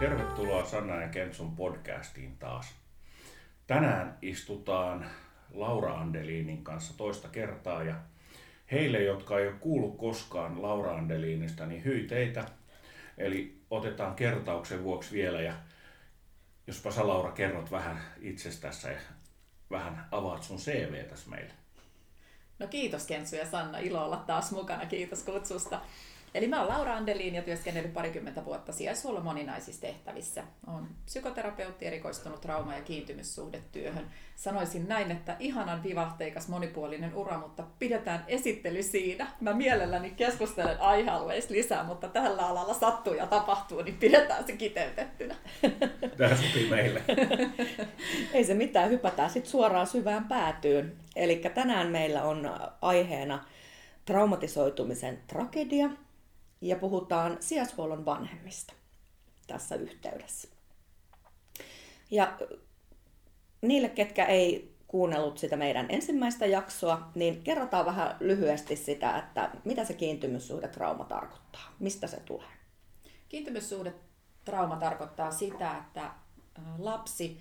tervetuloa Sanna ja Kentsun podcastiin taas. Tänään istutaan Laura Andelinin kanssa toista kertaa ja heille, jotka ei ole kuullut koskaan Laura Andelinista, niin hyi teitä. Eli otetaan kertauksen vuoksi vielä ja jospa sä Laura kerrot vähän itsestäsi ja vähän avaat sun CVtäsi meille. No kiitos Kensu ja Sanna, ilo olla taas mukana, kiitos kutsusta. Eli mä oon Laura Andelin ja työskennellyt parikymmentä vuotta sijaishuollon moninaisissa tehtävissä. Olen psykoterapeutti, erikoistunut trauma- ja kiintymyssuhdetyöhön. Sanoisin näin, että ihanan vivahteikas monipuolinen ura, mutta pidetään esittely siinä. Mä mielelläni keskustelen aihealueista lisää, mutta tällä alalla sattuu ja tapahtuu, niin pidetään se kiteytettynä. Tämä sopii meille. Ei se mitään, hypätään sitten suoraan syvään päätyyn. Eli tänään meillä on aiheena traumatisoitumisen tragedia – ja puhutaan sijaishuollon vanhemmista tässä yhteydessä. Ja niille, ketkä ei kuunnellut sitä meidän ensimmäistä jaksoa, niin kerrotaan vähän lyhyesti sitä, että mitä se kiintymyssuhdetrauma tarkoittaa, mistä se tulee. Kiintymyssuhdetrauma tarkoittaa sitä, että lapsi,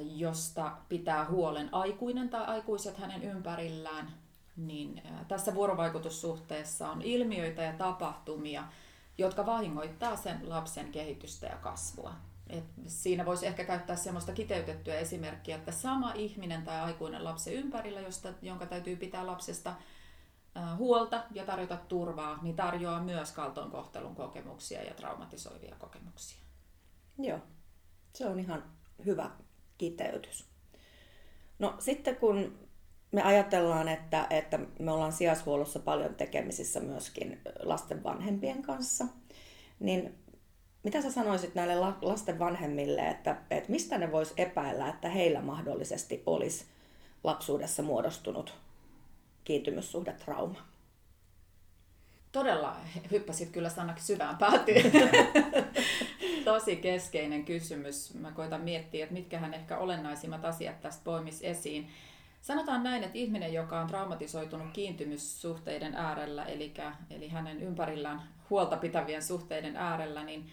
josta pitää huolen aikuinen tai aikuiset hänen ympärillään, niin tässä vuorovaikutussuhteessa on ilmiöitä ja tapahtumia, jotka vahingoittaa sen lapsen kehitystä ja kasvua. Et siinä voisi ehkä käyttää semmoista kiteytettyä esimerkkiä, että sama ihminen tai aikuinen lapsen ympärillä, josta, jonka täytyy pitää lapsesta huolta ja tarjota turvaa, niin tarjoaa myös kaltoinkohtelun kokemuksia ja traumatisoivia kokemuksia. Joo, se on ihan hyvä kiteytys. No sitten kun me ajatellaan, että, että me ollaan sijaishuollossa paljon tekemisissä myöskin lasten vanhempien kanssa, niin mitä sä sanoisit näille lasten vanhemmille, että, että mistä ne vois epäillä, että heillä mahdollisesti olisi lapsuudessa muodostunut kiintymyssuhdetrauma? Todella hyppäsit kyllä sanakin syvään päätyyn. Tosi keskeinen kysymys. Mä koitan miettiä, että mitkähän ehkä olennaisimmat asiat tästä poimis esiin. Sanotaan näin, että ihminen, joka on traumatisoitunut kiintymyssuhteiden äärellä, eli, eli hänen ympärillään huolta pitävien suhteiden äärellä, niin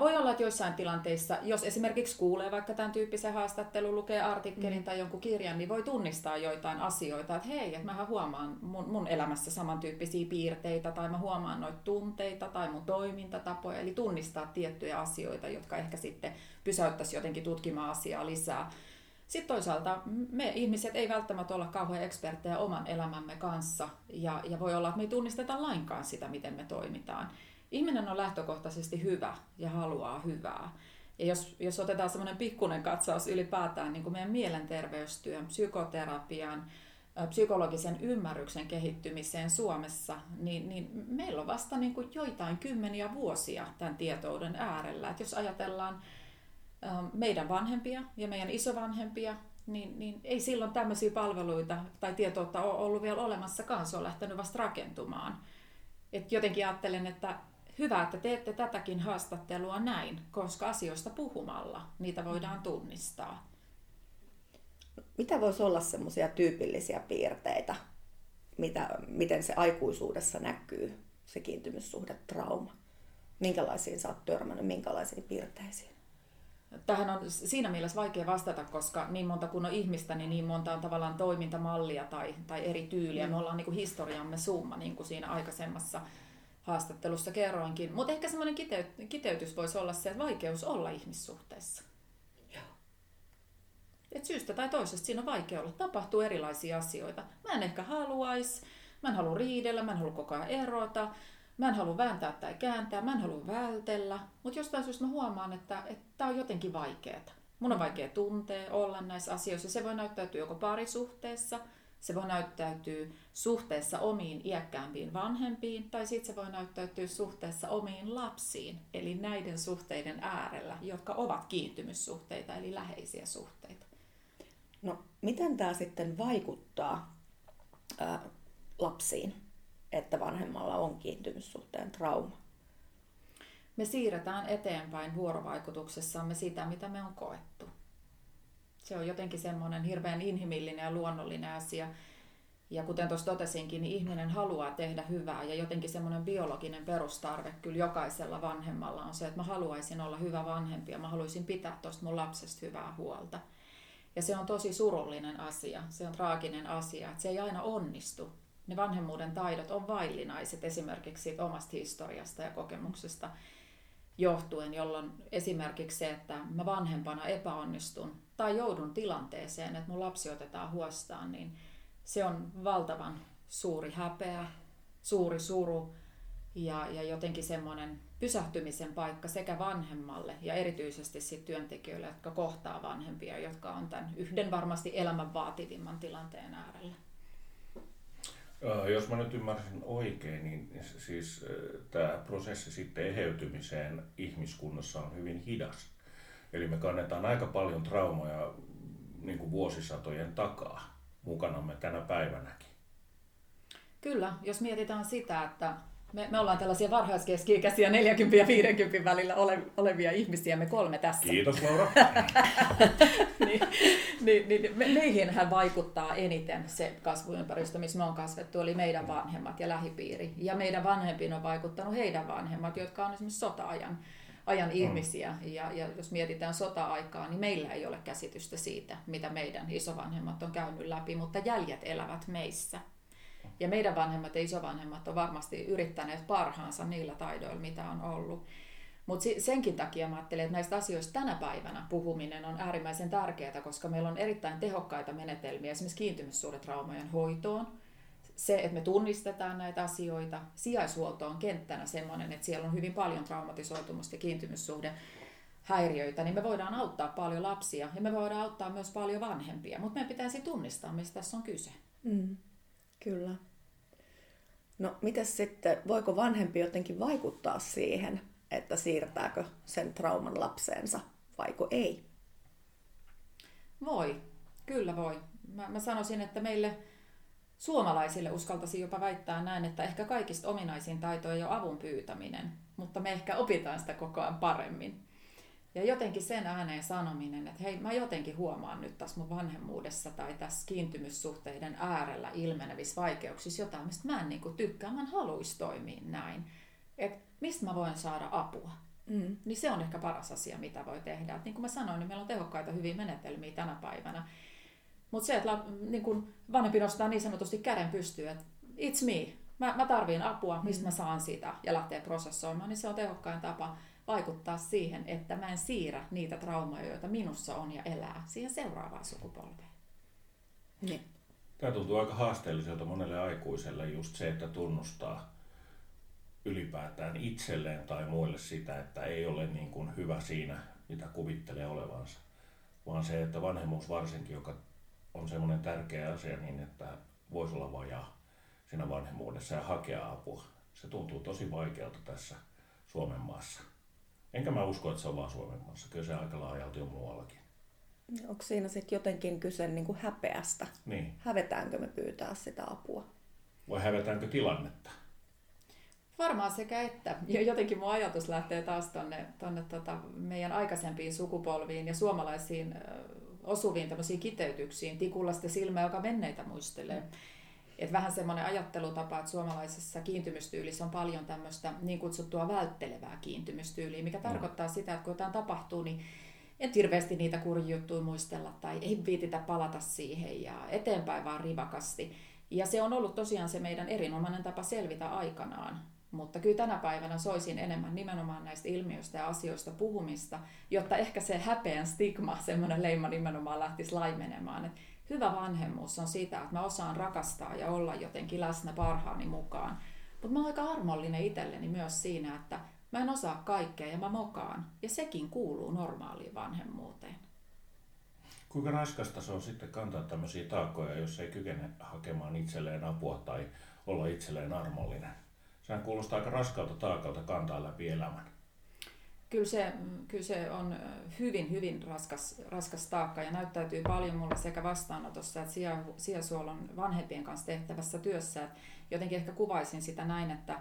voi olla, että joissain tilanteissa, jos esimerkiksi kuulee vaikka tämän tyyppisen haastattelun, lukee artikkelin mm. tai jonkun kirjan, niin voi tunnistaa joitain asioita, että hei, että mä huomaan mun, mun elämässä samantyyppisiä piirteitä, tai mä huomaan noita tunteita tai mun toimintatapoja, eli tunnistaa tiettyjä asioita, jotka ehkä sitten pysäyttäisi jotenkin tutkimaan asiaa lisää. Sitten toisaalta me ihmiset ei välttämättä olla kauhean eksperttejä oman elämämme kanssa ja, ja voi olla, että me ei tunnisteta lainkaan sitä, miten me toimitaan. Ihminen on lähtökohtaisesti hyvä ja haluaa hyvää. Ja jos, jos otetaan semmoinen pikkuinen katsaus ylipäätään niin kuin meidän mielenterveystyön, psykoterapian, psykologisen ymmärryksen kehittymiseen Suomessa, niin, niin meillä on vasta niin kuin joitain kymmeniä vuosia tämän tietouden äärellä. Et jos ajatellaan meidän vanhempia ja meidän isovanhempia, niin, niin ei silloin tämmöisiä palveluita tai tietoutta ole ollut vielä olemassakaan, se on lähtenyt vasta rakentumaan. Et jotenkin ajattelen, että hyvä, että teette tätäkin haastattelua näin, koska asioista puhumalla niitä voidaan tunnistaa. Mitä voisi olla semmoisia tyypillisiä piirteitä, mitä, miten se aikuisuudessa näkyy, se kiintymyssuhde, trauma? Minkälaisiin sä oot törmännyt, minkälaisiin piirteisiin? Tähän on siinä mielessä vaikea vastata, koska niin monta kun on ihmistä, niin niin monta on tavallaan toimintamallia tai, tai eri tyyliä. Mm. Me ollaan niin kuin historiamme summa, niin kuin siinä aikaisemmassa haastattelussa kerroinkin. Mutta ehkä semmoinen kiteytys voisi olla se, että vaikeus olla ihmissuhteessa. Joo. Et syystä tai toisesta siinä on vaikea olla. Tapahtuu erilaisia asioita. Mä en ehkä haluaisi, mä en halua riidellä, mä en halua koko ajan erota Mä en halua vääntää tai kääntää, mä en halua vältellä, mutta jostain syystä mä huomaan, että tämä on jotenkin vaikeaa. Mun on vaikea tuntea, olla näissä asioissa. Se voi näyttäytyä joko parisuhteessa, se voi näyttäytyä suhteessa omiin iäkkäämpiin vanhempiin, tai sitten se voi näyttäytyä suhteessa omiin lapsiin, eli näiden suhteiden äärellä, jotka ovat kiintymyssuhteita, eli läheisiä suhteita. No, miten tämä sitten vaikuttaa ää, lapsiin? Että vanhemmalla on kiintymyssuhteen trauma. Me siirretään eteenpäin vuorovaikutuksessamme sitä, mitä me on koettu. Se on jotenkin semmoinen hirveän inhimillinen ja luonnollinen asia. Ja kuten tuossa totesinkin, niin ihminen haluaa tehdä hyvää ja jotenkin semmoinen biologinen perustarve kyllä jokaisella vanhemmalla on se, että mä haluaisin olla hyvä vanhempi ja mä haluaisin pitää tuosta mun lapsesta hyvää huolta. Ja se on tosi surullinen asia, se on traaginen asia, että se ei aina onnistu. Ne vanhemmuuden taidot on vaillinaiset esimerkiksi siitä omasta historiasta ja kokemuksesta johtuen, jolloin esimerkiksi se, että mä vanhempana epäonnistun tai joudun tilanteeseen, että mun lapsi otetaan huostaan, niin se on valtavan suuri häpeä, suuri suru ja, ja jotenkin semmoinen pysähtymisen paikka sekä vanhemmalle ja erityisesti sit työntekijöille, jotka kohtaa vanhempia, jotka on tämän yhden varmasti elämän vaativimman tilanteen äärellä. Jos mä nyt ymmärsin oikein, niin siis tämä prosessi sitten eheytymiseen ihmiskunnassa on hyvin hidas. Eli me kannetaan aika paljon traumoja niin kuin vuosisatojen takaa mukanamme tänä päivänäkin. Kyllä, jos mietitään sitä, että me, me ollaan tällaisia varhaiskeski-ikäisiä 40 ja 50 välillä ole, olevia ihmisiä, me kolme tässä. Kiitos Laura. niin, niin, niin, me, meihinhän vaikuttaa eniten se kasvuympäristö, missä me on kasvettu, eli meidän vanhemmat ja lähipiiri. Ja meidän vanhempiin on vaikuttanut heidän vanhemmat, jotka on esimerkiksi sota-ajan ajan mm. ihmisiä. Ja, ja jos mietitään sota-aikaa, niin meillä ei ole käsitystä siitä, mitä meidän isovanhemmat on käynyt läpi, mutta jäljet elävät meissä. Ja meidän vanhemmat ja isovanhemmat on varmasti yrittäneet parhaansa niillä taidoilla, mitä on ollut. Mutta senkin takia mä ajattelen, että näistä asioista tänä päivänä puhuminen on äärimmäisen tärkeää, koska meillä on erittäin tehokkaita menetelmiä esimerkiksi kiintymyssuhdetraumojen hoitoon. Se, että me tunnistetaan näitä asioita. Sijaishuolto on kenttänä sellainen, että siellä on hyvin paljon traumatisoitumusta ja kiintymyssuhde häiriöitä, niin me voidaan auttaa paljon lapsia ja me voidaan auttaa myös paljon vanhempia, mutta meidän pitäisi tunnistaa, mistä tässä on kyse. Mm, kyllä. No, miten sitten, voiko vanhempi jotenkin vaikuttaa siihen, että siirtääkö sen trauman lapseensa vaiko ei? Voi, kyllä voi. Mä, mä sanoisin, että meille suomalaisille uskaltaisin jopa väittää näin, että ehkä kaikista ominaisin taito ei ole avun pyytäminen, mutta me ehkä opitaan sitä koko ajan paremmin. Ja jotenkin sen ääneen sanominen, että hei, mä jotenkin huomaan nyt tässä mun vanhemmuudessa tai tässä kiintymyssuhteiden äärellä ilmenevissä vaikeuksissa jotain, mistä mä en niin kuin tykkää, mä en haluaisi toimia näin. Että mistä mä voin saada apua. Mm. Niin se on ehkä paras asia, mitä voi tehdä. Et niin kuin mä sanoin, niin meillä on tehokkaita hyviä menetelmiä tänä päivänä. Mutta se, että niin kun vanhempi nostaa niin sanotusti käden pystyyn, että it's me, mä, mä tarviin apua, mistä mm. mä saan sitä ja lähtee prosessoimaan, niin se on tehokkain tapa vaikuttaa siihen, että mä en siirrä niitä traumaja, joita minussa on ja elää, siihen seuraavaan sukupolveen. Niin. Tämä tuntuu aika haasteelliselta monelle aikuiselle just se, että tunnustaa ylipäätään itselleen tai muille sitä, että ei ole niin kuin hyvä siinä, mitä kuvittelee olevansa. Vaan se, että vanhemmuus varsinkin, joka on semmoinen tärkeä asia, niin että voisi olla vajaa siinä vanhemmuudessa ja hakea apua. Se tuntuu tosi vaikealta tässä Suomen maassa. Enkä mä usko, että se on vaan Suomen maassa. Kyllä se aika laajalti jo muuallakin. Onko siinä sitten jotenkin kyse niin kuin häpeästä? Niin. Hävetäänkö me pyytää sitä apua? Vai hävetäänkö tilannetta? Varmaan sekä että. Ja jotenkin mun ajatus lähtee taas tonne, tonne tota meidän aikaisempiin sukupolviin ja suomalaisiin osuviin tämmöisiin kiteytyksiin. Tikulla sitä silmää, joka menneitä muistelee. Et vähän semmoinen ajattelutapa, että suomalaisessa kiintymystyylissä on paljon tämmöistä niin kutsuttua välttelevää kiintymystyyliä, mikä mm. tarkoittaa sitä, että kun jotain tapahtuu, niin en hirveästi niitä kurjuttuja muistella tai ei viititä palata siihen ja eteenpäin vaan rivakasti. Ja se on ollut tosiaan se meidän erinomainen tapa selvitä aikanaan. Mutta kyllä tänä päivänä soisin enemmän nimenomaan näistä ilmiöistä ja asioista puhumista, jotta ehkä se häpeän stigma, semmoinen leima nimenomaan lähtisi laimenemaan. Et hyvä vanhemmuus on sitä, että mä osaan rakastaa ja olla jotenkin läsnä parhaani mukaan. Mutta mä oon aika armollinen itselleni myös siinä, että mä en osaa kaikkea ja mä mokaan. Ja sekin kuuluu normaaliin vanhemmuuteen. Kuinka raskasta se on sitten kantaa tämmöisiä taakkoja, jos ei kykene hakemaan itselleen apua tai olla itselleen armollinen? Sehän kuulostaa aika raskalta taakalta kantaa läpi elämän. Kyllä se, kyllä se on hyvin, hyvin raskas, raskas taakka ja näyttäytyy paljon mulle sekä vastaanotossa että sijasuolon vanhempien kanssa tehtävässä työssä. Et jotenkin ehkä kuvaisin sitä näin, että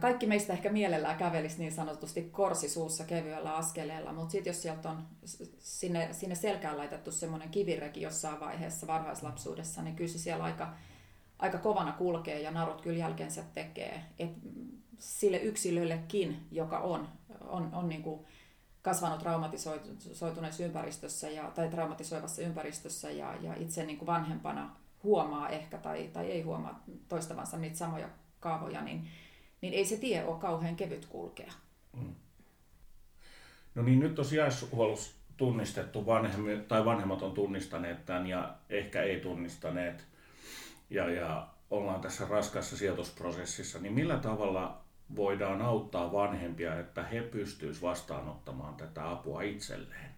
kaikki meistä ehkä mielellään kävelisi niin sanotusti korsisuussa kevyellä askeleella, mutta sitten jos sieltä on sinne, sinne selkään laitettu semmoinen kivireki jossain vaiheessa varhaislapsuudessa, niin kyllä se siellä aika, aika kovana kulkee ja narut kyllä jälkeensä tekee. Et sille yksilöllekin, joka on, on, on niin kuin kasvanut traumatisoituneessa ympäristössä ja, tai traumatisoivassa ympäristössä ja, ja itse niin kuin vanhempana huomaa ehkä tai, tai ei huomaa toistavansa niitä samoja kaavoja, niin, niin ei se tie ole kauhean kevyt kulkea. Mm. No niin, nyt on sijaishuollossa tunnistettu vanhemmi, tai vanhemmat on tunnistaneet tämän ja ehkä ei tunnistaneet ja, ja ollaan tässä raskassa sijoitusprosessissa, niin millä tavalla voidaan auttaa vanhempia, että he pystyisivät vastaanottamaan tätä apua itselleen?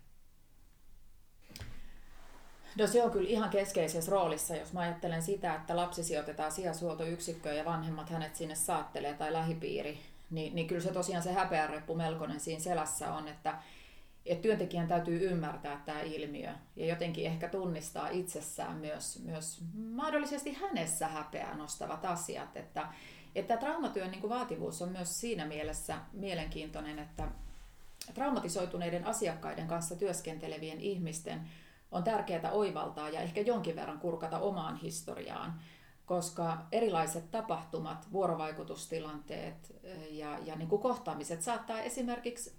No se on kyllä ihan keskeisessä roolissa, jos mä ajattelen sitä, että lapsi sijoitetaan sijaishuoltoyksikköön ja vanhemmat hänet sinne saattelee tai lähipiiri, niin, niin kyllä se tosiaan se häpeäreppu melkoinen siinä selässä on, että, että työntekijän täytyy ymmärtää tämä ilmiö ja jotenkin ehkä tunnistaa itsessään myös, myös mahdollisesti hänessä häpeää nostavat asiat, että, että traumatyön niin kuin vaativuus on myös siinä mielessä mielenkiintoinen, että traumatisoituneiden asiakkaiden kanssa työskentelevien ihmisten on tärkeää oivaltaa ja ehkä jonkin verran kurkata omaan historiaan, koska erilaiset tapahtumat, vuorovaikutustilanteet ja, ja niin kuin kohtaamiset saattaa esimerkiksi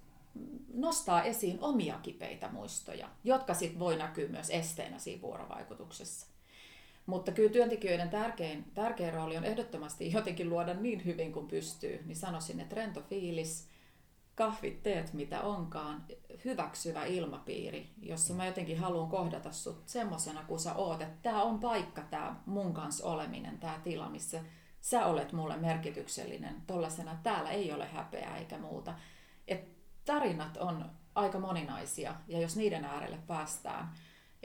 nostaa esiin omia kipeitä muistoja, jotka sitten voi näkyä myös esteenä siinä vuorovaikutuksessa. Mutta kyllä työntekijöiden tärkein, tärkein rooli on ehdottomasti jotenkin luoda niin hyvin kuin pystyy. Niin sanoisin, että rento fiilis, kahvit, teet mitä onkaan, hyväksyvä ilmapiiri, jossa mä jotenkin haluan kohdata sut semmosena kuin sä oot. Että tää on paikka, tää mun kanssa oleminen, tää tila, missä sä olet mulle merkityksellinen. Tollasena täällä ei ole häpeää eikä muuta. Et tarinat on aika moninaisia ja jos niiden äärelle päästään,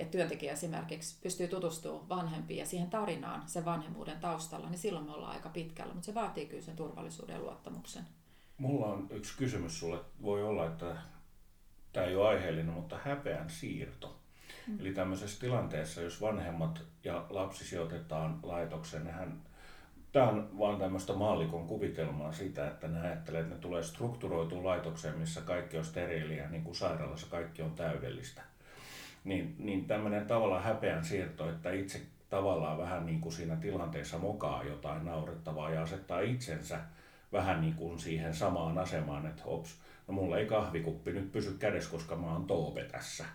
että työntekijä esimerkiksi pystyy tutustumaan vanhempiin ja siihen tarinaan sen vanhemmuuden taustalla, niin silloin me ollaan aika pitkällä, mutta se vaatii kyllä sen turvallisuuden ja luottamuksen. Mulla on yksi kysymys sulle. Voi olla, että tämä ei ole aiheellinen, mutta häpeän siirto. Mm. Eli tämmöisessä tilanteessa, jos vanhemmat ja lapsi sijoitetaan laitokseen, nehän Tämä on vaan tämmöistä maallikon kuvitelmaa siitä, että ne ajattelee, että ne tulee strukturoituun laitokseen, missä kaikki on steriiliä, niin kuin sairaalassa kaikki on täydellistä niin, niin tämmöinen tavallaan häpeän siirto, että itse tavallaan vähän niin kuin siinä tilanteessa mokaa jotain naurettavaa ja asettaa itsensä vähän niin kuin siihen samaan asemaan, että hops, no mulla ei kahvikuppi nyt pysy kädessä, koska mä oon toope tässä.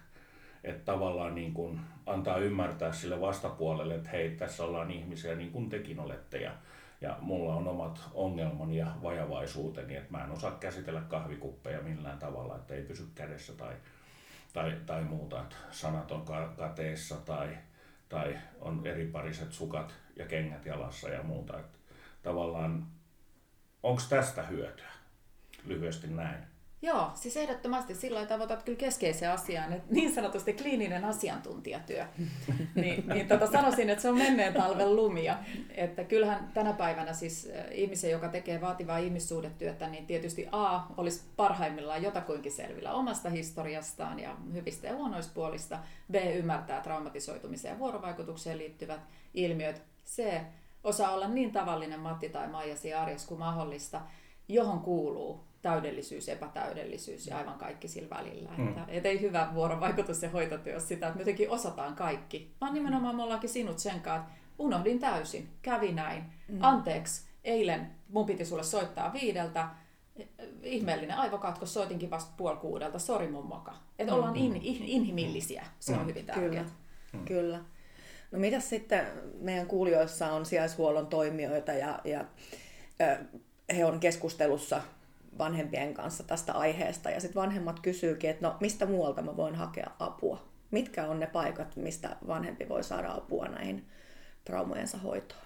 Että tavallaan niin kuin antaa ymmärtää sille vastapuolelle, että hei, tässä ollaan ihmisiä niin kuin tekin olette ja, ja mulla on omat ongelmani ja vajavaisuuteni, että mä en osaa käsitellä kahvikuppeja millään tavalla, että ei pysy kädessä tai, tai, tai muuta, että sanat on kateessa tai, tai on eri pariset sukat ja kengät jalassa ja muuta. Että tavallaan, onko tästä hyötyä? Lyhyesti näin. Joo, siis ehdottomasti sillä tavoitat kyllä keskeisen asian, että niin sanotusti kliininen asiantuntijatyö. niin, niin tota sanoisin, että se on menneen talven lumia. Että kyllähän tänä päivänä siis ihmisen, joka tekee vaativaa ihmissuudetyötä, niin tietysti A olisi parhaimmillaan jotakuinkin selvillä omasta historiastaan ja hyvistä ja huonoista puolista. B ymmärtää traumatisoitumiseen ja vuorovaikutukseen liittyvät ilmiöt. C osaa olla niin tavallinen Matti tai Maija arjessa kuin mahdollista, johon kuuluu täydellisyys, epätäydellisyys ja aivan kaikki sillä välillä. Mm. Että, et ei hyvä vuorovaikutus ja hoitotyö sitä, että me jotenkin osataan kaikki, vaan nimenomaan me ollaankin sinut sen kanssa, unohdin täysin, kävi näin, mm. anteeksi, eilen mun piti sulle soittaa viideltä, ihmeellinen aivokatkos, soitinkin vasta puoli kuudelta, sori mun moka. Että mm. ollaan in, in, inhimillisiä, se on mm. hyvin tärkeää. Kyllä. Mm. Kyllä. No mitä sitten meidän kuulijoissa on sijaishuollon toimijoita ja, ja he on keskustelussa vanhempien kanssa tästä aiheesta. Ja sitten vanhemmat kysyykin, että no mistä muualta mä voin hakea apua? Mitkä on ne paikat, mistä vanhempi voi saada apua näihin traumojensa hoitoon?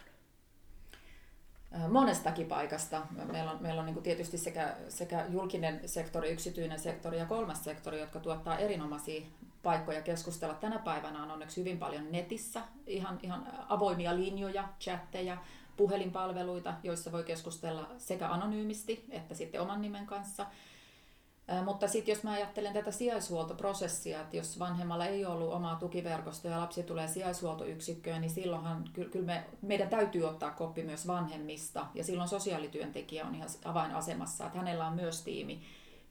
Monestakin paikasta. Meillä on, meillä on niin tietysti sekä, sekä julkinen sektori, yksityinen sektori ja kolmas sektori, jotka tuottaa erinomaisia paikkoja keskustella. Tänä päivänä on onneksi hyvin paljon netissä ihan, ihan avoimia linjoja, chatteja, puhelinpalveluita, joissa voi keskustella sekä anonyymisti että sitten oman nimen kanssa. Mutta sitten jos mä ajattelen tätä sijaishuoltoprosessia, että jos vanhemmalla ei ollut omaa tukiverkostoa ja lapsi tulee sijaishuoltoyksikköön, niin silloinhan kyllä me, meidän täytyy ottaa koppi myös vanhemmista. Ja silloin sosiaalityöntekijä on ihan avainasemassa, että hänellä on myös tiimi,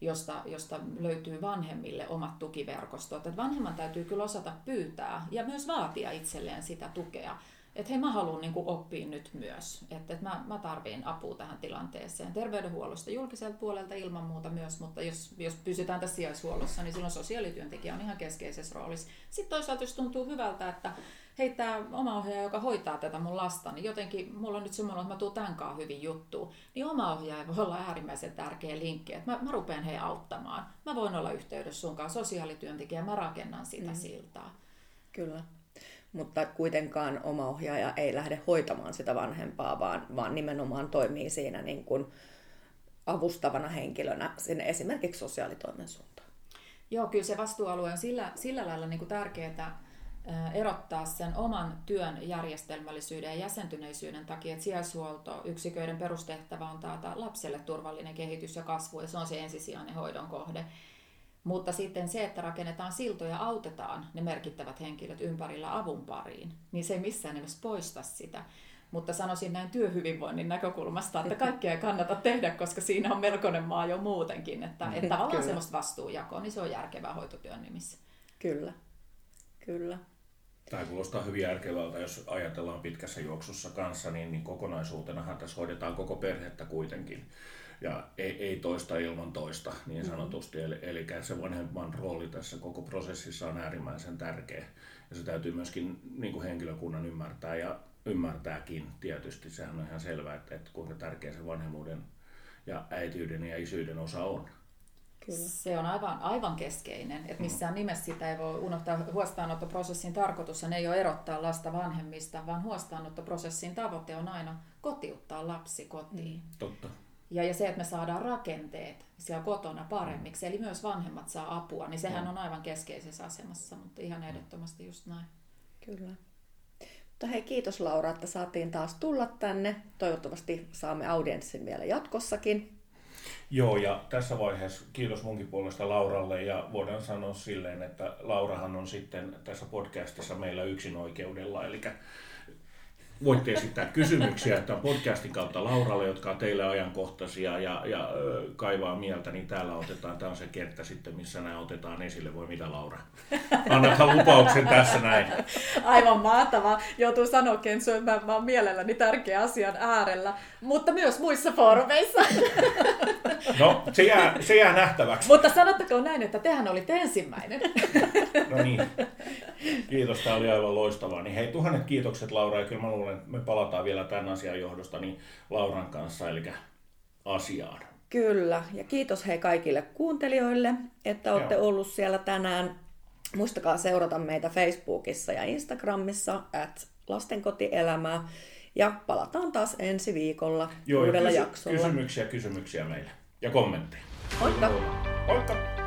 josta, josta löytyy vanhemmille omat tukiverkostot. Että vanhemman täytyy kyllä osata pyytää ja myös vaatia itselleen sitä tukea että hei mä haluan niin oppia nyt myös, että, että mä, mä tarviin apua tähän tilanteeseen. Terveydenhuollosta julkiselta puolelta ilman muuta myös, mutta jos, jos pysytään tässä sijaishuollossa, niin silloin sosiaalityöntekijä on ihan keskeisessä roolissa. Sitten toisaalta jos tuntuu hyvältä, että hei tämä oma ohjaaja, joka hoitaa tätä mun lasta, niin jotenkin mulla on nyt semmoinen, että mä tuun tämänkaan hyvin juttuun, niin oma ohjaaja voi olla äärimmäisen tärkeä linkki, että mä, mä rupean heidän auttamaan. Mä voin olla yhteydessä sunkaan sosiaalityöntekijä, mä rakennan sitä mm. siltaa. Kyllä mutta kuitenkaan oma ohjaaja ei lähde hoitamaan sitä vanhempaa, vaan, vaan nimenomaan toimii siinä niin kuin avustavana henkilönä sinne esimerkiksi sosiaalitoimen suuntaan. Joo, kyllä se vastuualue on sillä, sillä lailla niin kuin tärkeää erottaa sen oman työn järjestelmällisyyden ja jäsentyneisyyden takia, että sijaishuoltoyksiköiden perustehtävä on taata lapselle turvallinen kehitys ja kasvu, ja se on se ensisijainen hoidon kohde. Mutta sitten se, että rakennetaan siltoja, autetaan ne merkittävät henkilöt ympärillä avun pariin, niin se ei missään nimessä poista sitä. Mutta sanoisin näin työhyvinvoinnin näkökulmasta, että kaikkea ei kannata tehdä, koska siinä on melkoinen maa jo muutenkin. Että, että tavallaan semmoista vastuujakoa, niin se on järkevää hoitotyön nimissä. Kyllä, kyllä. Tämä kuulostaa hyvin järkevältä, jos ajatellaan pitkässä juoksussa kanssa, niin, niin kokonaisuutenahan tässä hoidetaan koko perhettä kuitenkin ja ei, ei toista ilman toista niin mm-hmm. sanotusti. Eli, eli se vanhemman rooli tässä koko prosessissa on äärimmäisen tärkeä ja se täytyy myöskin niin kuin henkilökunnan ymmärtää ja ymmärtääkin tietysti. Sehän on ihan selvää, että, että kuinka tärkeä se vanhemmuuden ja äitiyden ja isyyden osa on. Kyllä. Se on aivan, aivan keskeinen, että missään mm. nimessä sitä ei voi unohtaa. Huostaanottoprosessin tarkoitus ei ole erottaa lasta vanhemmista, vaan huostaanottoprosessin tavoite on aina kotiuttaa lapsi kotiin. Mm. Totta. Ja, ja se, että me saadaan rakenteet siellä kotona paremmiksi, eli myös vanhemmat saa apua, niin sehän on aivan keskeisessä asemassa, mutta ihan ehdottomasti just näin. Kyllä. Mutta hei, kiitos Laura, että saatiin taas tulla tänne. Toivottavasti saamme audienssin vielä jatkossakin. Joo, ja tässä vaiheessa kiitos munkin puolesta Lauralle, ja voidaan sanoa silleen, että Laurahan on sitten tässä podcastissa meillä yksin oikeudella, eli voitte esittää kysymyksiä tämän podcastin kautta Lauralle, jotka on teille ajankohtaisia ja, ja kaivaa mieltä, niin täällä otetaan, tämä on se kenttä sitten, missä nämä otetaan esille. Voi mitä Laura? Annathan lupauksen tässä näin. Aivan mahtavaa. Joutuu sanoa, Kensu, että mä, mä oon mielelläni tärkeän asian äärellä, mutta myös muissa foorumeissa. No, se jää, se jää nähtäväksi. Mutta sanottakoon näin, että tehän olit ensimmäinen. No niin. Kiitos, tämä oli aivan loistavaa. Niin hei, tuhannet kiitokset Laura, ja kyllä mä luulen, että me palataan vielä tämän asian johdosta niin Lauran kanssa, eli asiaan. Kyllä, ja kiitos hei kaikille kuuntelijoille, että olette Joo. ollut siellä tänään. Muistakaa seurata meitä Facebookissa ja Instagramissa, at lastenkotielämää. Ja palataan taas ensi viikolla Joo, uudella kysy- jaksolla. Kysymyksiä, kysymyksiä meille ja kommentteja. Moikka! Moikka!